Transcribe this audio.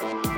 you